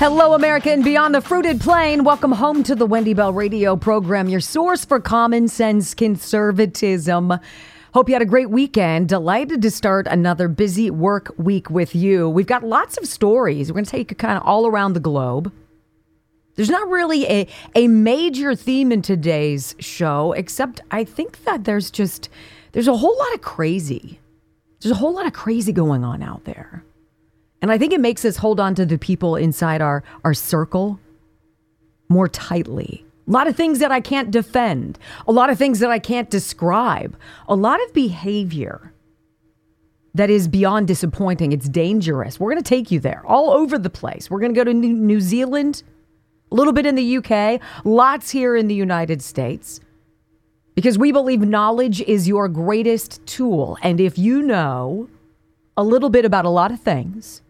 Hello, America and beyond the fruited plain. Welcome home to the Wendy Bell Radio program, your source for common sense conservatism. Hope you had a great weekend. Delighted to start another busy work week with you. We've got lots of stories. We're going to take you kind of all around the globe. There's not really a, a major theme in today's show, except I think that there's just there's a whole lot of crazy. There's a whole lot of crazy going on out there. And I think it makes us hold on to the people inside our, our circle more tightly. A lot of things that I can't defend, a lot of things that I can't describe, a lot of behavior that is beyond disappointing. It's dangerous. We're going to take you there all over the place. We're going to go to New New Zealand, a little bit in the UK, lots here in the United States, because we believe knowledge is your greatest tool. And if you know a little bit about a lot of things,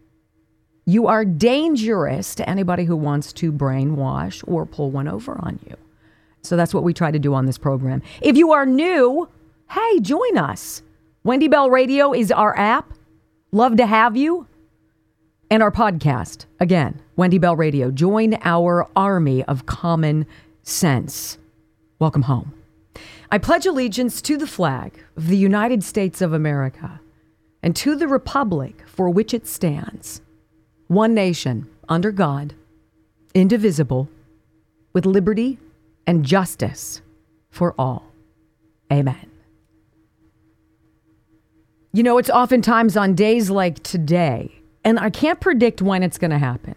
you are dangerous to anybody who wants to brainwash or pull one over on you. So that's what we try to do on this program. If you are new, hey, join us. Wendy Bell Radio is our app. Love to have you. And our podcast. Again, Wendy Bell Radio. Join our army of common sense. Welcome home. I pledge allegiance to the flag of the United States of America and to the republic for which it stands, one nation, under God, indivisible, with liberty and justice for all. Amen. You know, it's oftentimes on days like today, and I can't predict when it's going to happen,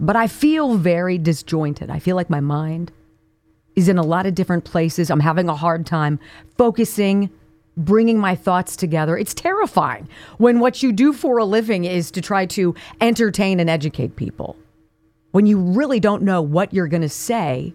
but I feel very disjointed. I feel like my mind is in a lot of different places. I'm having a hard time focusing, bringing my thoughts together. It's terrifying when what you do for a living is to try to entertain and educate people. When you really don't know what you're going to say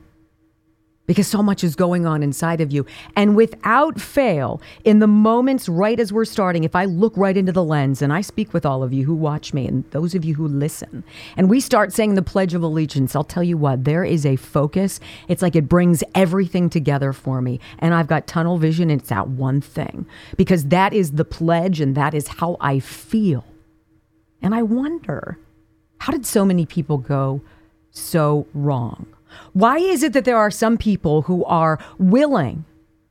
because so much is going on inside of you. And without fail, in the moments right as we're starting, if I look right into the lens and I speak with all of you who watch me and those of you who listen, and we start saying the Pledge of Allegiance, I'll tell you what, there is a focus. It's like it brings everything together for me. And I've got tunnel vision, and it's that one thing because that is the pledge and that is how I feel. And I wonder, how did so many people go so wrong? Why is it that there are some people who are willing,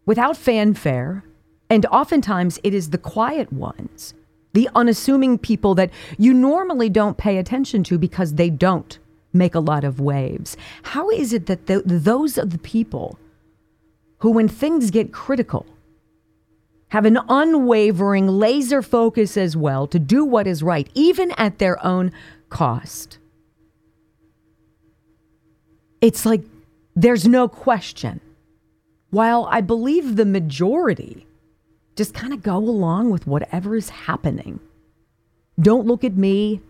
without fanfare, and oftentimes it is the quiet ones, the unassuming people that you normally don't pay attention to because they don't make a lot of waves? How is it that th- those are the people who, when things get critical, have an unwavering laser focus as well to do what is right, even at their own cost? It's like there's no question. While I believe the majority just kind of go along with whatever is happening. Don't look at me.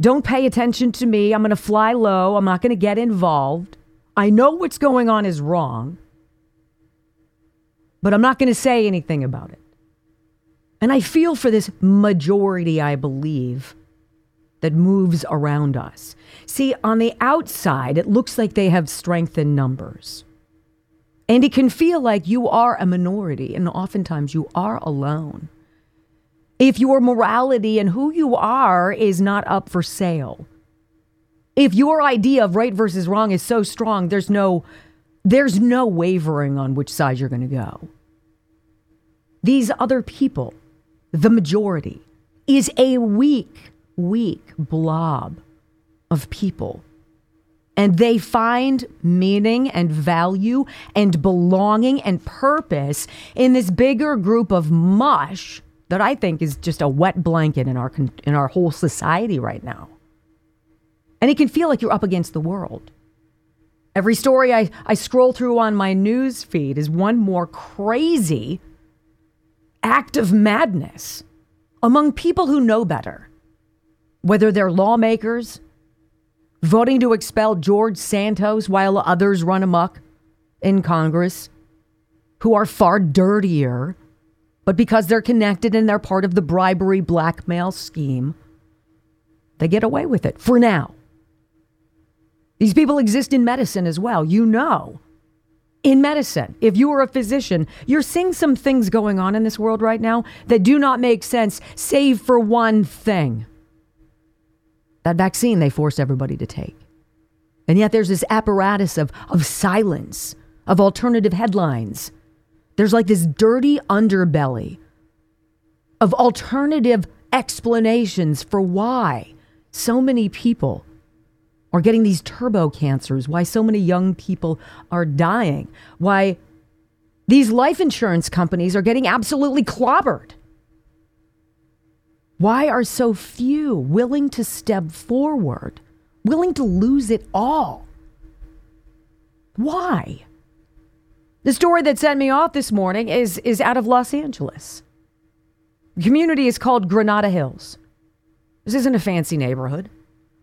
Don't pay attention to me. I'm going to fly low. I'm not going to get involved. I know what's going on is wrong, but I'm not going to say anything about it. And I feel for this majority, I believe, that moves around us. See, on the outside, it looks like they have strength in numbers. And it can feel like you are a minority, and oftentimes you are alone. if your morality and who you are is not up for sale. If your idea of right versus wrong is so strong, there's no there's no wavering on which side you're going to go. These other people, the majority, is a weak, weak blob of people. And they find meaning and value and belonging and purpose in this bigger group of mush that I think is just a wet blanket in our in our whole society right now. And it can feel like you're up against the world. Every story I, I scroll through on my news feed is one more crazy act of madness among people who know better, whether they're lawmakers voting to expel George Santos while others run amok in Congress who are far dirtier, but because they're connected and they're part of the bribery blackmail scheme, they get away with it for now. These people exist in medicine as well. You know, in medicine, if you are a physician, you're seeing some things going on in this world right now that do not make sense, save for one thing that vaccine they forced everybody to take. And yet there's this apparatus of, of silence, of alternative headlines. There's like this dirty underbelly of alternative explanations for why so many people are getting these turbo cancers, why so many young people are dying, why these life insurance companies are getting absolutely clobbered. Why are so few willing to step forward, willing to lose it all? Why? The story that sent me off this morning is, is out of Los Angeles. The community is called Granada Hills. This isn't a fancy neighborhood.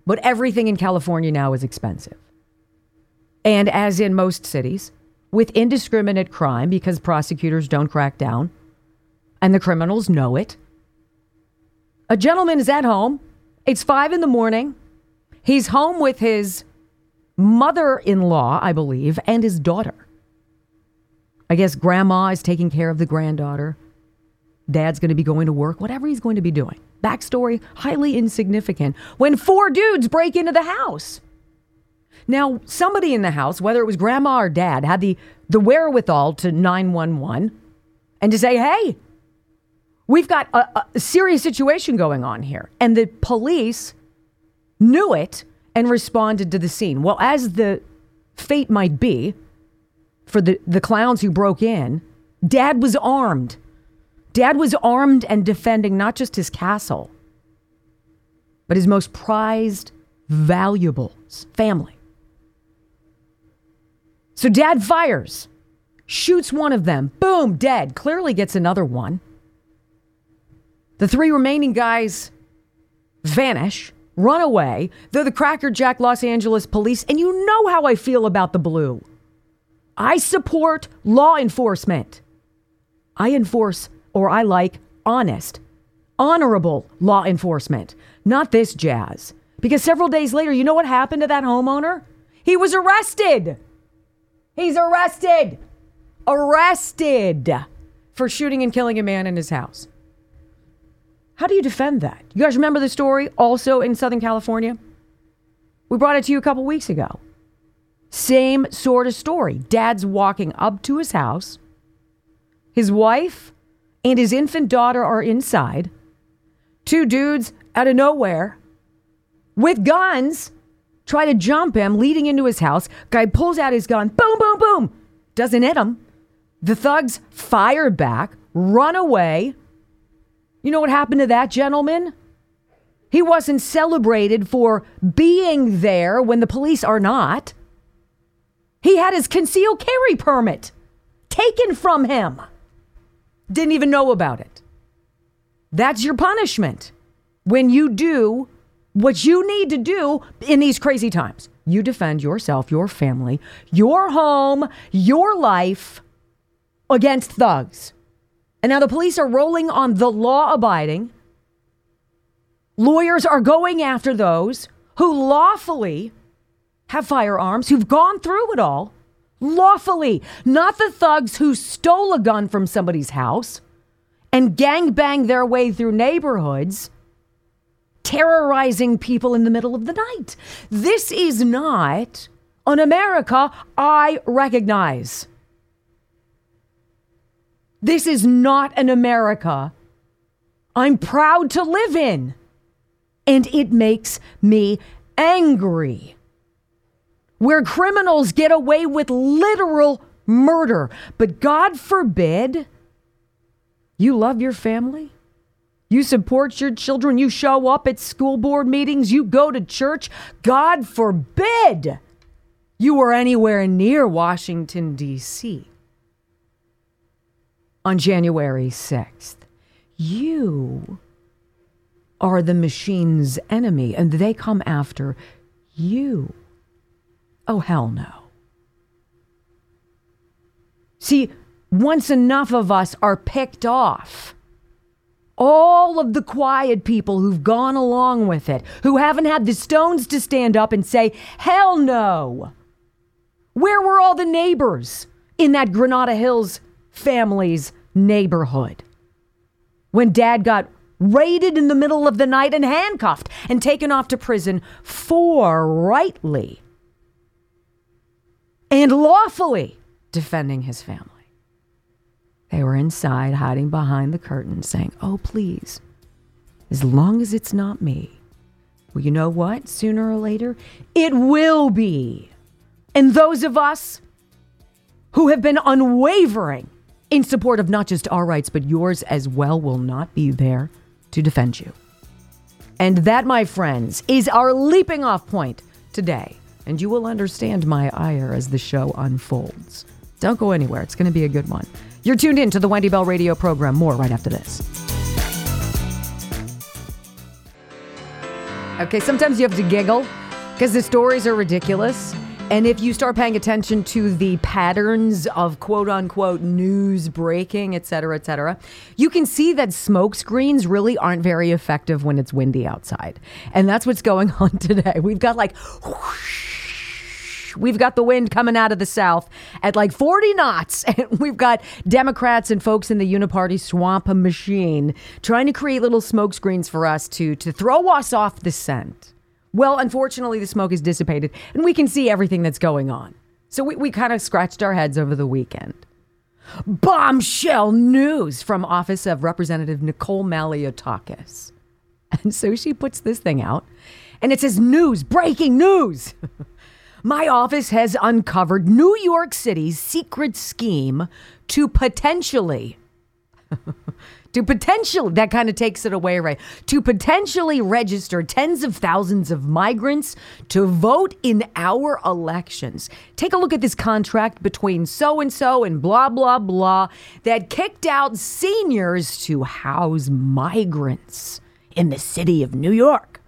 But everything in California now is expensive. And as in most cities, with indiscriminate crime because prosecutors don't crack down and the criminals know it. A gentleman is at home. It's five in the morning. He's home with his mother in law, I believe, and his daughter. I guess grandma is taking care of the granddaughter. Dad's going to be going to work, whatever he's going to be doing. Backstory highly insignificant. When four dudes break into the house. Now, somebody in the house, whether it was grandma or dad, had the, the wherewithal to 911 and to say, hey, we've got a, a serious situation going on here. And the police knew it and responded to the scene. Well, as the fate might be for the, the clowns who broke in, dad was armed Dad was armed and defending not just his castle, but his most prized valuables family. So dad fires, shoots one of them, boom, dead, clearly gets another one. The three remaining guys vanish, run away. They're the Cracker Jack Los Angeles police, and you know how I feel about the blue. I support law enforcement. I enforce or I like honest, honorable law enforcement, not this jazz. Because several days later, you know what happened to that homeowner? He was arrested. He's arrested. Arrested for shooting and killing a man in his house. How do you defend that? You guys remember the story also in Southern California? We brought it to you a couple weeks ago. Same sort of story. Dad's walking up to his house. His wife and his infant daughter are inside. Two dudes out of nowhere with guns try to jump him, leading into his house. Guy pulls out his gun, boom, boom, boom, doesn't hit him. The thugs fire back, run away. You know what happened to that gentleman? He wasn't celebrated for being there when the police are not. He had his concealed carry permit taken from him. Didn't even know about it. That's your punishment when you do what you need to do in these crazy times. You defend yourself, your family, your home, your life against thugs. And now the police are rolling on the law abiding. Lawyers are going after those who lawfully have firearms, who've gone through it all lawfully, not the thugs who stole a gun from somebody's house and gang gangbang their way through neighborhoods, terrorizing people in the middle of the night. This is not an America I recognize. This is not an America I'm proud to live in. And it makes me angry. Where criminals get away with literal murder. But God forbid you love your family. You support your children. You show up at school board meetings. You go to church. God forbid you were anywhere near Washington, D.C. on January 6th. You are the machine's enemy and they come after you. Oh, hell no. See, once enough of us are picked off, all of the quiet people who've gone along with it, who haven't had the stones to stand up and say, hell no. Where were all the neighbors in that Granada Hills family's neighborhood? When dad got raided in the middle of the night and handcuffed and taken off to prison for rightly and lawfully defending his family. They were inside, hiding behind the curtain, saying, Oh, please, as long as it's not me. Well, you know what? Sooner or later, it will be. And those of us who have been unwavering in support of not just our rights, but yours as well, will not be there to defend you. And that, my friends, is our leaping off point today. And you will understand my ire as the show unfolds. Don't go anywhere, it's going to be a good one. You're tuned in to the Wendy Bell radio program. More right after this. Okay, sometimes you have to giggle because the stories are ridiculous. And if you start paying attention to the patterns of quote unquote news breaking, et cetera, et cetera, you can see that smoke screens really aren't very effective when it's windy outside. And that's what's going on today. We've got like whoosh, we've got the wind coming out of the south at like 40 knots. And we've got Democrats and folks in the uniparty swamp machine trying to create little smoke screens for us to, to throw us off the scent. Well, unfortunately, the smoke is dissipated and we can see everything that's going on. So we, we kind of scratched our heads over the weekend. Bombshell news from Office of Representative Nicole Malliotakis. And so she puts this thing out and it says news, breaking news. My office has uncovered New York City's secret scheme to potentially to potentially, that kind of takes it away, right? To potentially register tens of thousands of migrants to vote in our elections. Take a look at this contract between so and so and blah, blah, blah that kicked out seniors to house migrants in the city of New York.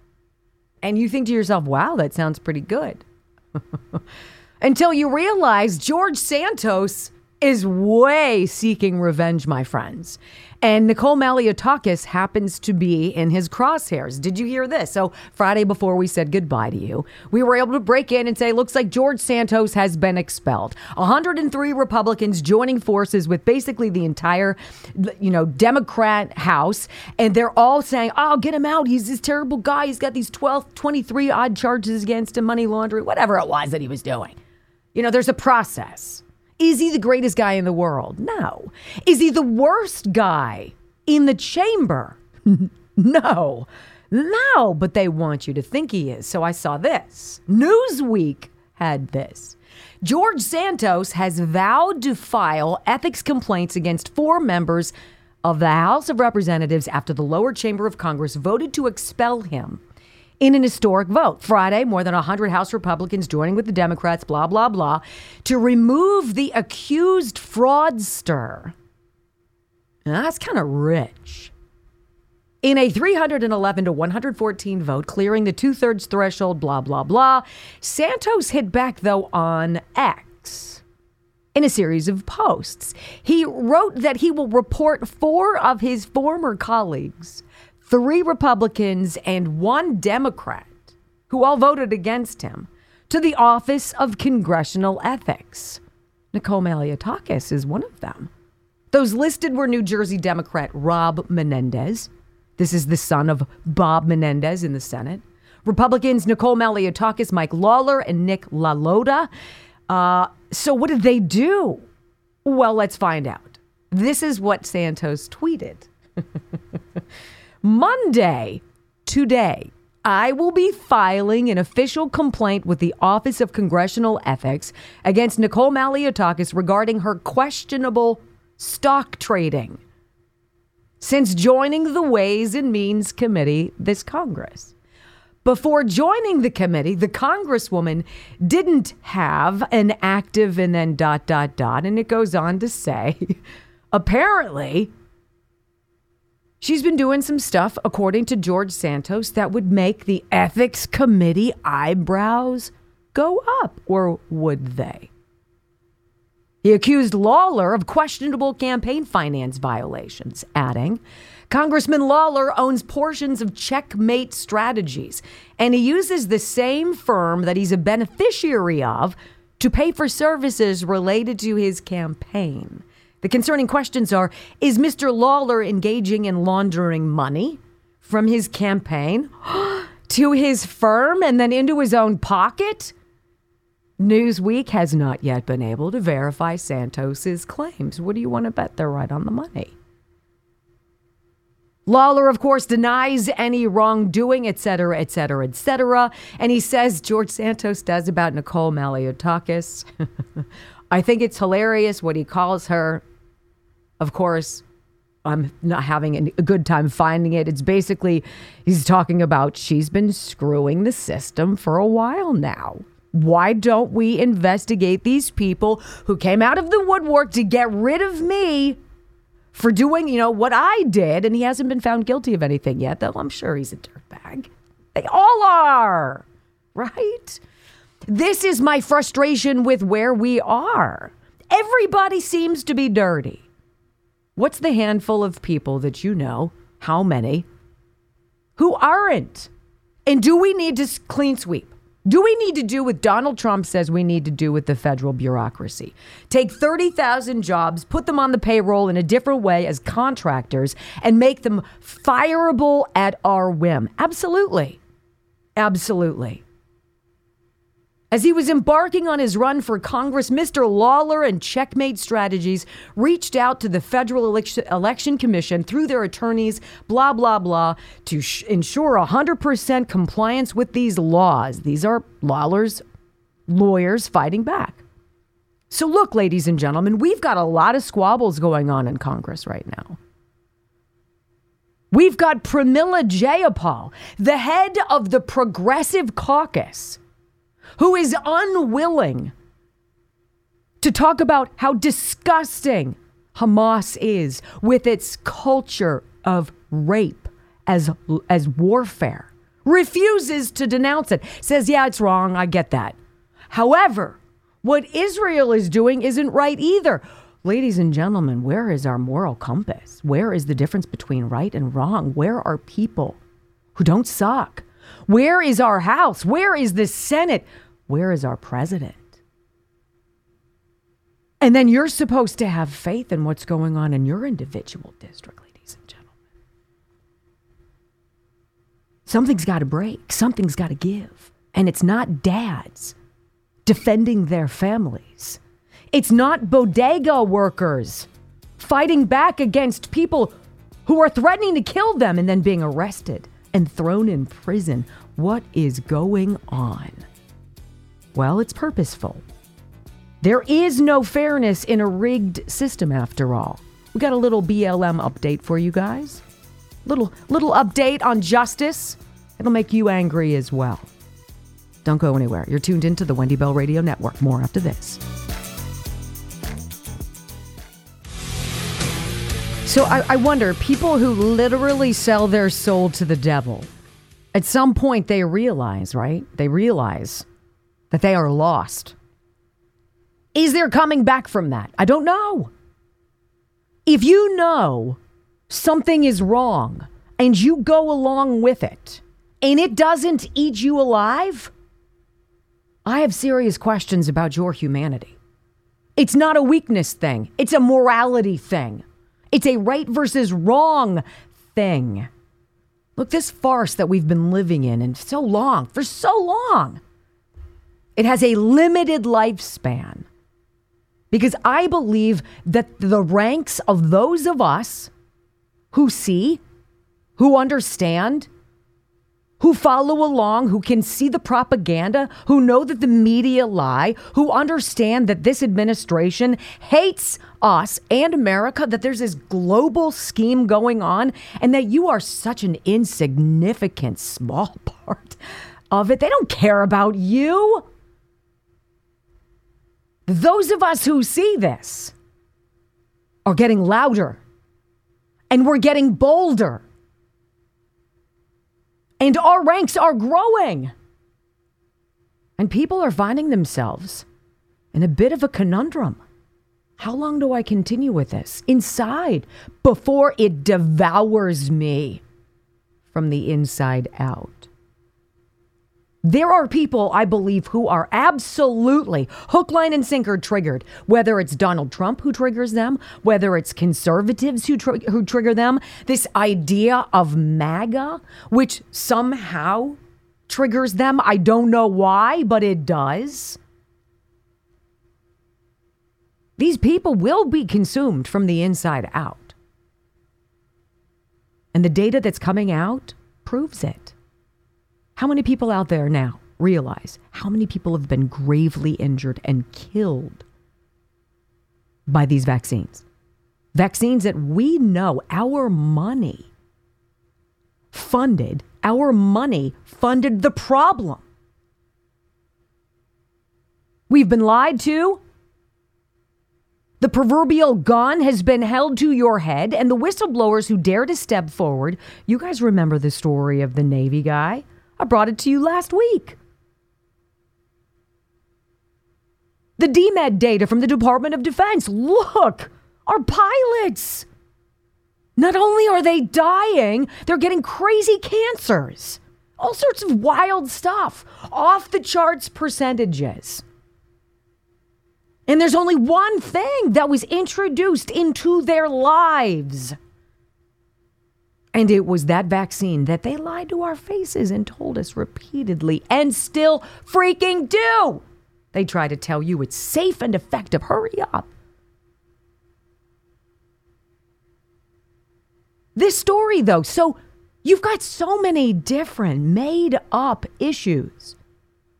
And you think to yourself, wow, that sounds pretty good. Until you realize George Santos is way seeking revenge, my friends. And Nicole Malliotakis happens to be in his crosshairs. Did you hear this? So, Friday before we said goodbye to you, we were able to break in and say, looks like George Santos has been expelled. 103 Republicans joining forces with basically the entire, you know, Democrat House. And they're all saying, oh, get him out. He's this terrible guy. He's got these 12, 23 odd charges against him, money laundering, whatever it was that he was doing. You know, there's a process. Is he the greatest guy in the world? No. Is he the worst guy in the chamber? no. No, but they want you to think he is. So I saw this. Newsweek had this. George Santos has vowed to file ethics complaints against four members of the House of Representatives after the lower chamber of Congress voted to expel him in an historic vote. Friday, more than 100 House Republicans joining with the Democrats, blah, blah, blah, to remove the accused fraudster. Now, that's kind of rich. In a 311 to 114 vote, clearing the two thirds threshold, blah, blah, blah, Santos hit back, though, on X in a series of posts. He wrote that he will report four of his former colleagues three Republicans and one Democrat, who all voted against him, to the Office of Congressional Ethics. Nicole Malliotakis is one of them. Those listed were New Jersey Democrat Rob Menendez. This is the son of Bob Menendez in the Senate. Republicans Nicole Malliotakis, Mike Lawler, and Nick LaLota. Uh, so, what did they do? Well, let's find out. This is what Santos tweeted Monday, today, I will be filing an official complaint with the Office of Congressional Ethics against Nicole Malliotakis regarding her questionable stock trading since joining the Ways and Means Committee this Congress. Before joining the committee, the Congresswoman didn't have an active and then dot, dot, dot. And it goes on to say, apparently, she's been doing some stuff, according to George Santos, that would make the ethics committee eyebrows go up. Or would they? He accused Lawler of questionable campaign finance violations, adding, Congressman Lawler owns portions of Checkmate Strategies, and he uses the same firm that he's a beneficiary of to pay for services related to his campaign. The concerning questions are Is Mr. Lawler engaging in laundering money from his campaign to his firm and then into his own pocket? Newsweek has not yet been able to verify Santos's claims. What do you want to bet they're right on the money? Lawler, of course, denies any wrongdoing, et cetera, et cetera, et cetera. And he says George Santos does about Nicole Malliotakis. I think it's hilarious what he calls her. Of course, I'm not having a good time finding it. It's basically, he's talking about she's been screwing the system for a while now. Why don't we investigate these people who came out of the woodwork to get rid of me for doing, you know, what I did? And he hasn't been found guilty of anything yet, though I'm sure he's a dirtbag. They all are, right? This is my frustration with where we are. Everybody seems to be dirty. What's the handful of people that you know, how many, who aren't? And do we need to clean sweep? Do we need to do what Donald Trump says we need to do with the federal bureaucracy? Take 30,000 jobs, put them on the payroll in a different way as contractors, and make them fireable at our whim? Absolutely. Absolutely. As he was embarking on his run for Congress, Mr. Lawler and Checkmate Strategies reached out to the Federal Election Commission through their attorneys, blah, blah, blah, to sh- ensure 100% compliance with these laws. These are Lawler's lawyers fighting back. So, look, ladies and gentlemen, we've got a lot of squabbles going on in Congress right now. We've got Pramila Jayapal, the head of the Progressive Caucus who is unwilling to talk about how disgusting Hamas is with its culture of rape as, as warfare, refuses to denounce it, says, yeah, it's wrong. I get that. However, what Israel is doing isn't right either. Ladies and gentlemen, where is our moral compass? Where is the difference between right and wrong? Where are people who don't suck? Where is our House? Where is the Senate where is our president? And then you're supposed to have faith in what's going on in your individual district, ladies and gentlemen. Something's got to break, something's got to give. And it's not dads defending their families, it's not bodega workers fighting back against people who are threatening to kill them and then being arrested and thrown in prison. What is going on? Well, it's purposeful. There is no fairness in a rigged system after all. We got a little BLM update for you guys. Little little update on justice. It'll make you angry as well. Don't go anywhere. You're tuned into the Wendy Bell Radio Network. More after this. So I, I wonder, people who literally sell their soul to the devil, at some point they realize, right? They realize that they are lost. Is there coming back from that? I don't know. If you know something is wrong and you go along with it and it doesn't eat you alive, I have serious questions about your humanity. It's not a weakness thing, it's a morality thing. It's a right versus wrong thing. Look, this farce that we've been living in and so long, for so long, it has a limited lifespan. Because I believe that the ranks of those of us who see, who understand, who follow along, who can see the propaganda, who know that the media lie, who understand that this administration hates us and America, that there's this global scheme going on, and that you are such an insignificant small part of it. They don't care about you. Those of us who see this are getting louder and we're getting bolder and our ranks are growing. And people are finding themselves in a bit of a conundrum. How long do I continue with this inside before it devours me from the inside out? There are people, I believe, who are absolutely hook, line, and sinker triggered, whether it's Donald Trump who triggers them, whether it's conservatives who, tr- who trigger them. This idea of MAGA, which somehow triggers them. I don't know why, but it does. These people will be consumed from the inside out. And the data that's coming out proves it. How many people out there now realize how many people have been gravely injured and killed by these vaccines? Vaccines that we know our money funded, our money funded the problem. We've been lied to. The proverbial gun has been held to your head, and the whistleblowers who dare to step forward. You guys remember the story of the Navy guy I brought it to you last week. The DMED data from the Department of Defense. Look, our pilots. Not only are they dying, they're getting crazy cancers. All sorts of wild stuff, off the charts percentages. And there's only one thing that was introduced into their lives and it was that vaccine that they lied to our faces and told us repeatedly and still freaking do. They try to tell you it's safe and effective. Hurry up. This story, though, so you've got so many different made up issues.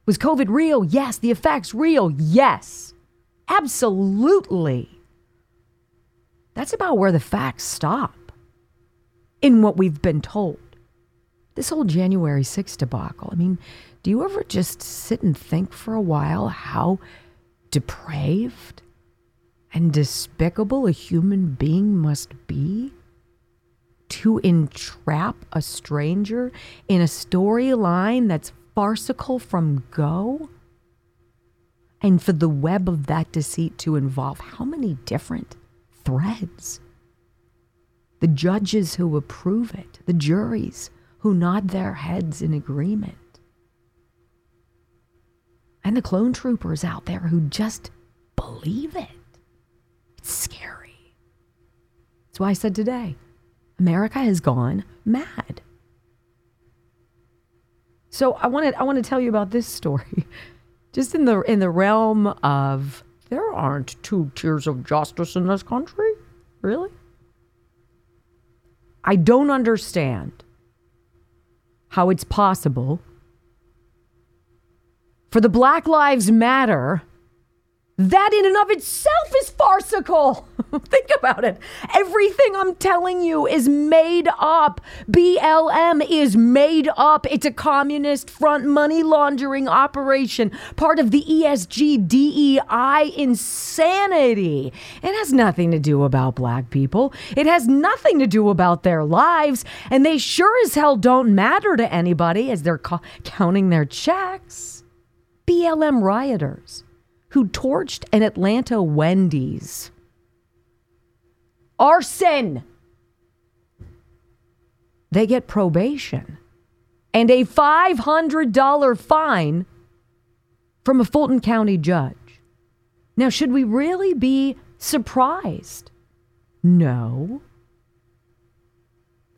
Was COVID real? Yes. The effects real? Yes. Absolutely. That's about where the facts stop in what we've been told. This whole January 6th debacle, I mean, do you ever just sit and think for a while how depraved and despicable a human being must be? To entrap a stranger in a storyline that's farcical from go? And for the web of that deceit to involve how many different threads? The judges who approve it, the juries who nod their heads in agreement, and the clone troopers out there who just believe it. It's scary. That's why I said today America has gone mad. So I wanted I want to tell you about this story. Just in the in the realm of there aren't two tiers of justice in this country. Really? I don't understand how it's possible for the Black Lives Matter that in and of itself is farcical. Think about it. Everything I'm telling you is made up. BLM is made up. It's a communist front money laundering operation, part of the ESG DEI insanity. It has nothing to do about black people. It has nothing to do about their lives, and they sure as hell don't matter to anybody as they're counting their checks. BLM rioters who torched an Atlanta Wendy's. Arson! They get probation and a $500 fine from a Fulton County judge. Now, should we really be surprised? No.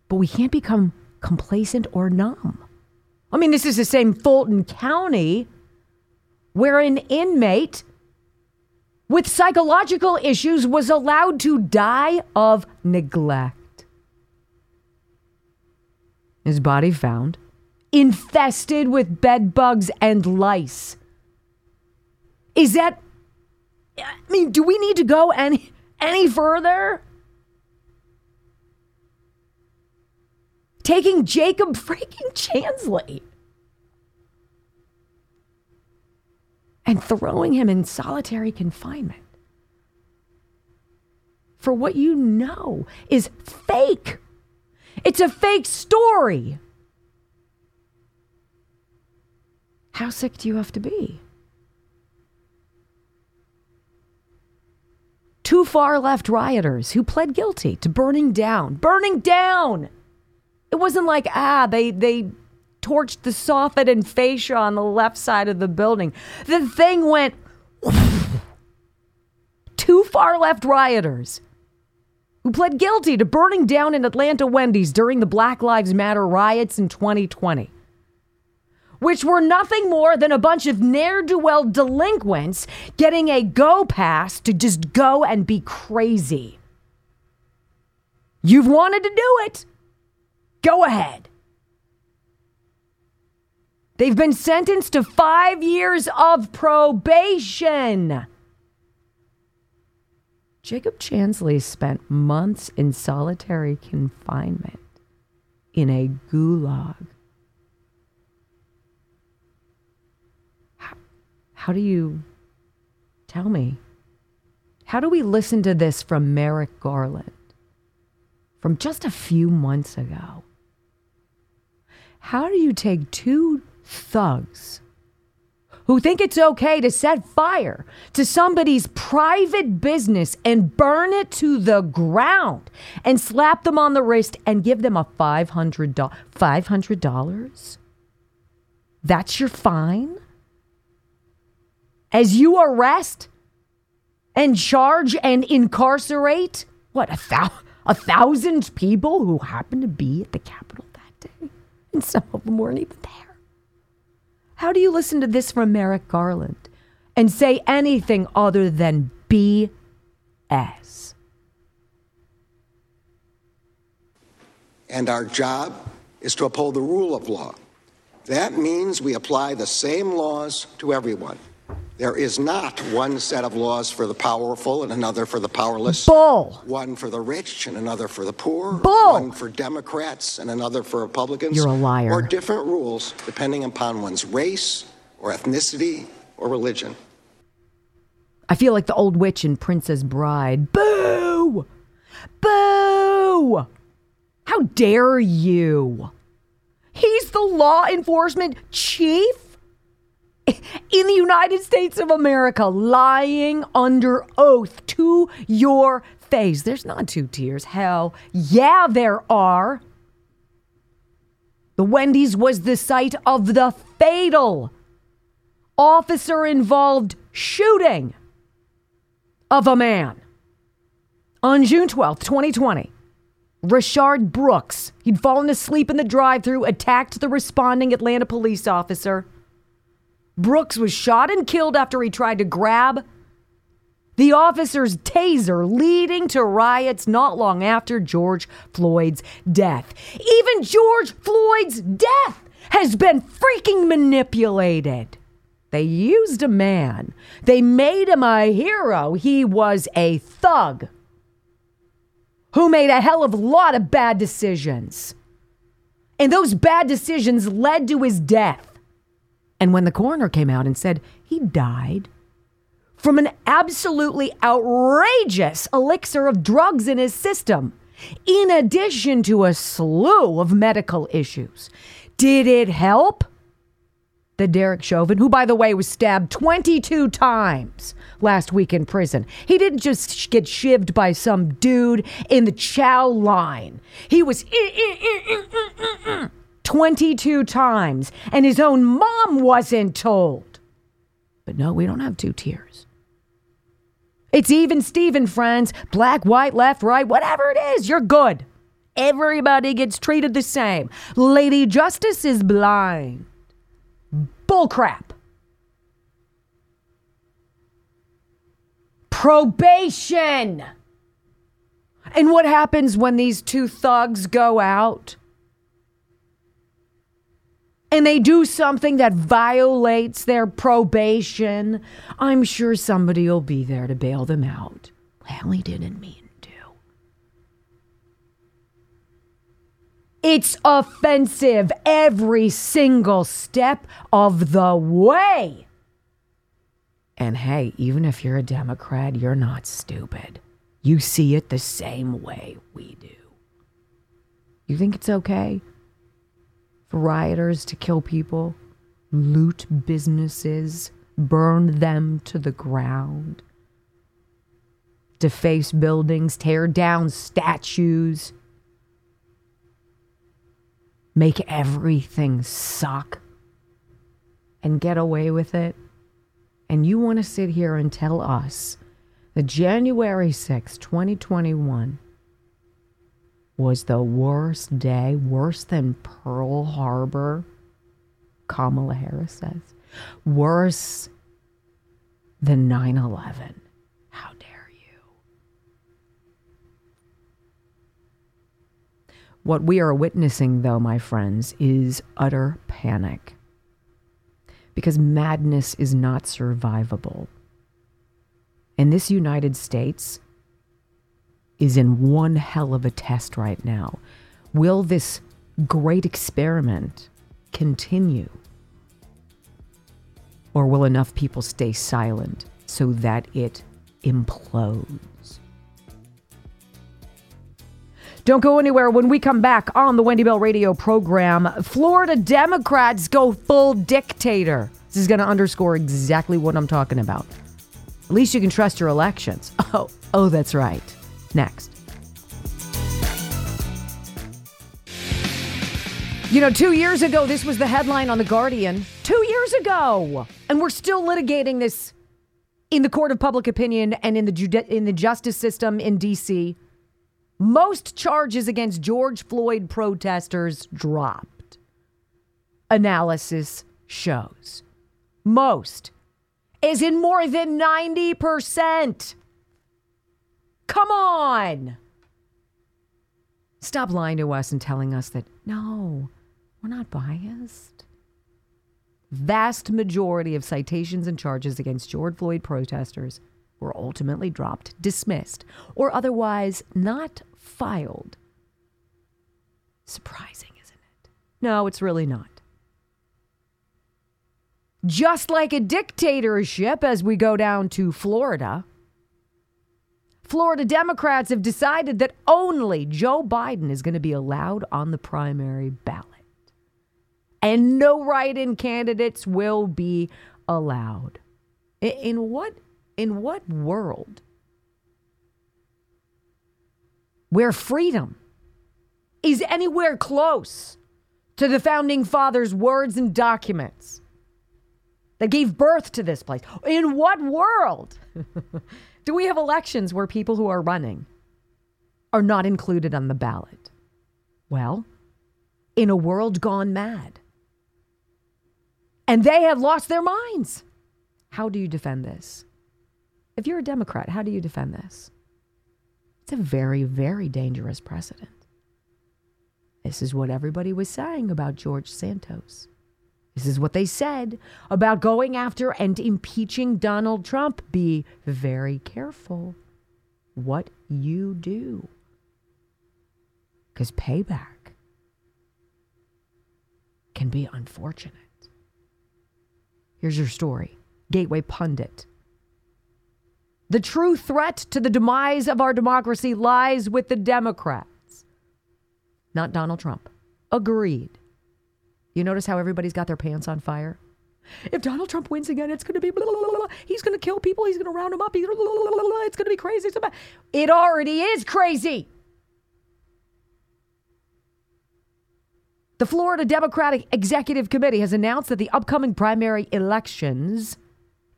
But we can't become complacent or numb. I mean, this is the same Fulton County where an inmate with psychological issues was allowed to die of neglect. His body found infested with bed bugs and lice. Is that I mean, do we need to go any any further? Taking Jacob freaking Chansley and throwing him in solitary confinement for what you know is fake. It's a fake story. How sick do you have to be? Two far left rioters who pled guilty to burning down. Burning down! It wasn't like, ah, they, they torched the soffit and fascia on the left side of the building. The thing went. Two far left rioters who pled guilty to burning down an Atlanta Wendy's during the Black Lives Matter riots in 2020, which were nothing more than a bunch of ne'er do well delinquents getting a go pass to just go and be crazy. You've wanted to do it. Go ahead. They've been sentenced to five years of probation. Jacob Chansley spent months in solitary confinement in a gulag. How, how do you tell me? How do we listen to this from Merrick Garland from just a few months ago? How do you take two thugs who think it's okay to set fire to somebody's private business and burn it to the ground and slap them on the wrist and give them a $500, $500? That's your fine? As you arrest and charge and incarcerate, what, a, thou- a thousand people who happened to be at the Capitol that day? And some of them weren't even there. How do you listen to this from Merrick Garland and say anything other than BS? And our job is to uphold the rule of law. That means we apply the same laws to everyone. There is not one set of laws for the powerful and another for the powerless. Bull. One for the rich and another for the poor. Bull. One for Democrats and another for Republicans. You're a liar. Or different rules depending upon one's race or ethnicity or religion. I feel like the old witch in Princess Bride. Boo! Boo! How dare you? He's the law enforcement chief in the United States of America, lying under oath to your face. There's not two tiers. Hell, yeah, there are. The Wendy's was the site of the fatal officer involved shooting of a man on June 12th, 2020. Rayshard Brooks, he'd fallen asleep in the drive through, attacked the responding Atlanta police officer. Brooks was shot and killed after he tried to grab the officer's taser, leading to riots not long after George Floyd's death. Even George Floyd's death has been freaking manipulated. They used a man, they made him a hero. He was a thug who made a hell of a lot of bad decisions. And those bad decisions led to his death. And when the coroner came out and said he died from an absolutely outrageous elixir of drugs in his system, in addition to a slew of medical issues, did it help? The Derek Chauvin, who, by the way, was stabbed 22 times last week in prison. He didn't just get shivved by some dude in the chow line. He was. Eh, eh, eh, Eh, eh, eh, 22 times, and his own mom wasn't told. But no, we don't have two tiers. It's even Steven, friends. Black, white, left, right, whatever it is, you're good. Everybody gets treated the same. Lady Justice is blind. Bullcrap. Probation. And what happens when these two thugs go out? And they do something that violates their probation, I'm sure somebody will be there to bail them out. Well, he didn't mean to. It's offensive every single step of the way. And hey, even if you're a Democrat, you're not stupid. You see it the same way we do. You think it's okay? Rioters to kill people, loot businesses, burn them to the ground, deface buildings, tear down statues, make everything suck, and get away with it. And you want to sit here and tell us that January 6, 2021, was the worst day, worse than Pearl Harbor, Kamala Harris says. Worse than 9 11. How dare you? What we are witnessing, though, my friends, is utter panic. Because madness is not survivable. In this United States, is in one hell of a test right now. Will this great experiment continue? Or will enough people stay silent so that it implodes? Don't go anywhere. When we come back on the Wendy Bell radio program, Florida Democrats go full dictator. This is going to underscore exactly what I'm talking about. At least you can trust your elections. Oh, oh, that's right next. You know, two years ago, this was the headline on The Guardian. Two years ago. And we're still litigating this in the court of public opinion and in the, in the justice system in D.C. Most charges against George Floyd protesters dropped. Analysis shows. Most is in more than 90%. Come on. Stop lying to us and telling us that, no, we're not biased. Vast majority of citations and charges against George Floyd protesters were ultimately dropped, dismissed, or otherwise not filed. Surprising, isn't it? No, it's really not. Just like a dictatorship, as we go down to Florida, Florida Democrats have decided that only Joe Biden is going to be allowed on the primary ballot. And no write in candidates will be allowed. In what in what world where freedom is anywhere close to the founding fathers' words and documents that gave birth to this place? In what world? Do we have elections where people who are running are not included on the ballot? Well, in a world gone mad. And they have lost their minds. How do you defend this? If you're a Democrat, how do you defend this? It's a very, very dangerous precedent. This is what everybody was saying about George Santos. This is what they said about going after and impeaching Donald Trump. Be very careful what you do. Because payback can be unfortunate. Here's your story Gateway Pundit. The true threat to the demise of our democracy lies with the Democrats, not Donald Trump. Agreed. You notice how everybody's got their pants on fire? If Donald Trump wins again, it's going to be blah, blah, blah, he's going to kill people. He's going to round them up. It's going to be crazy. It already is crazy. The Florida Democratic Executive Committee has announced that the upcoming primary elections,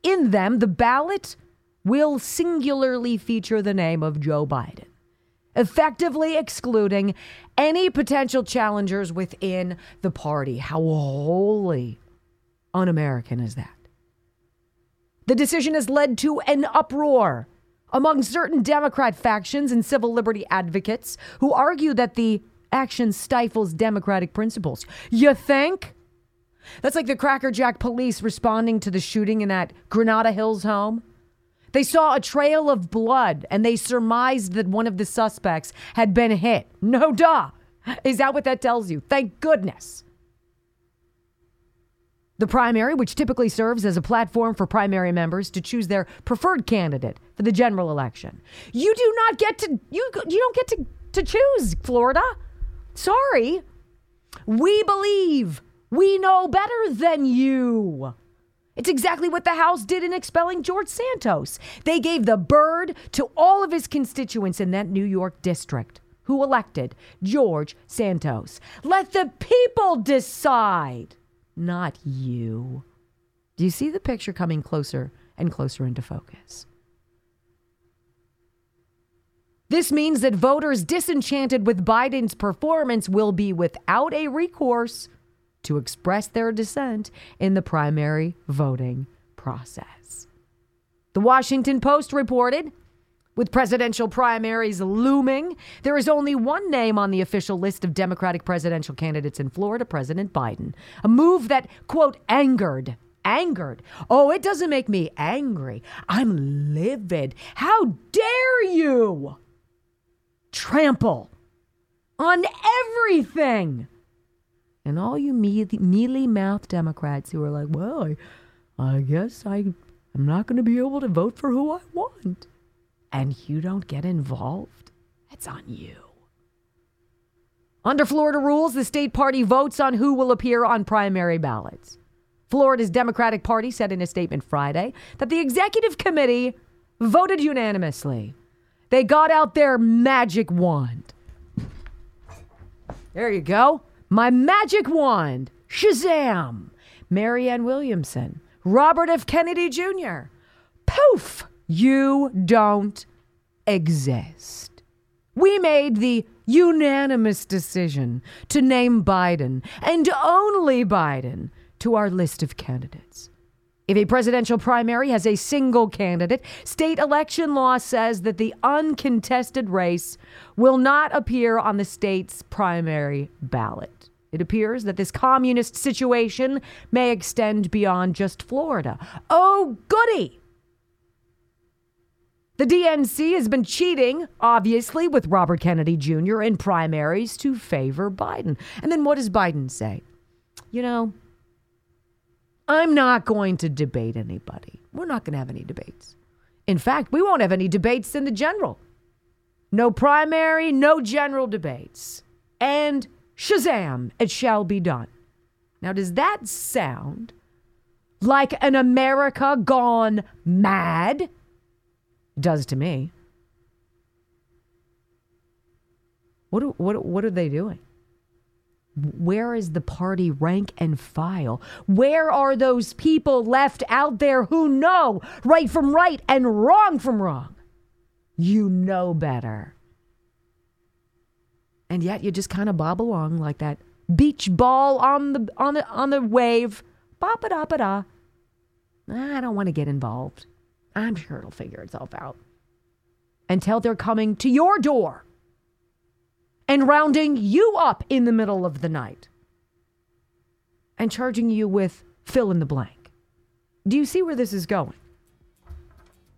in them, the ballot will singularly feature the name of Joe Biden, effectively excluding any potential challengers within the party. How wholly un American is that? The decision has led to an uproar among certain Democrat factions and civil liberty advocates who argue that the action stifles democratic principles. You think? That's like the Cracker Jack police responding to the shooting in that Granada Hills home. They saw a trail of blood and they surmised that one of the suspects had been hit. No duh. Is that what that tells you? Thank goodness. The primary, which typically serves as a platform for primary members to choose their preferred candidate for the general election. You do not get to you you don't get to to choose, Florida. Sorry. We believe we know better than you. It's exactly what the House did in expelling George Santos. They gave the bird to all of his constituents in that New York district who elected George Santos. Let the people decide, not you. Do you see the picture coming closer and closer into focus? This means that voters disenchanted with Biden's performance will be without a recourse to express their dissent in the primary voting process. The Washington Post reported with presidential primaries looming, there is only one name on the official list of Democratic presidential candidates in Florida President Biden. A move that, quote, angered. Angered. Oh, it doesn't make me angry. I'm livid. How dare you trample on everything and all you mealy mouthed Democrats who are like, well, I, I guess I, I'm not going to be able to vote for who I want. And you don't get involved, that's on you. Under Florida rules, the state party votes on who will appear on primary ballots. Florida's Democratic Party said in a statement Friday that the executive committee voted unanimously. They got out their magic wand. There you go. My Magic Wand, Shazam, Marianne Williamson, Robert F. Kennedy Jr. Poof, you don't exist. We made the unanimous decision to name Biden and only Biden to our list of candidates. If a presidential primary has a single candidate, state election law says that the uncontested race will not appear on the state's primary ballot. It appears that this communist situation may extend beyond just Florida. Oh, goody! The DNC has been cheating, obviously, with Robert Kennedy Jr. in primaries to favor Biden. And then what does Biden say? You know, I'm not going to debate anybody. We're not going to have any debates. In fact, we won't have any debates in the general. No primary, no general debates. And Shazam, it shall be done. Now, does that sound like an America gone mad? Does to me. What, what, what are they doing? Where is the party rank and file? Where are those people left out there who know right from right and wrong from wrong? You know better. And yet you just kind of bob along like that beach ball on the on the on the wave. Bop a da ba da. I don't want to get involved. I'm sure it'll figure itself out. Until they're coming to your door and rounding you up in the middle of the night and charging you with fill in the blank. Do you see where this is going?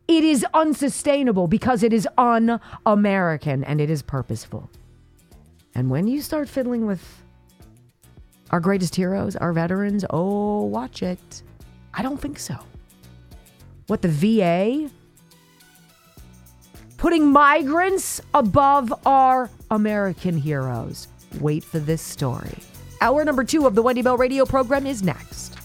It is unsustainable because it is un American and it is purposeful. And when you start fiddling with our greatest heroes, our veterans, oh, watch it. I don't think so. What, the VA putting migrants above our American heroes. Wait for this story. Hour number two of the Wendy Bell radio program is next.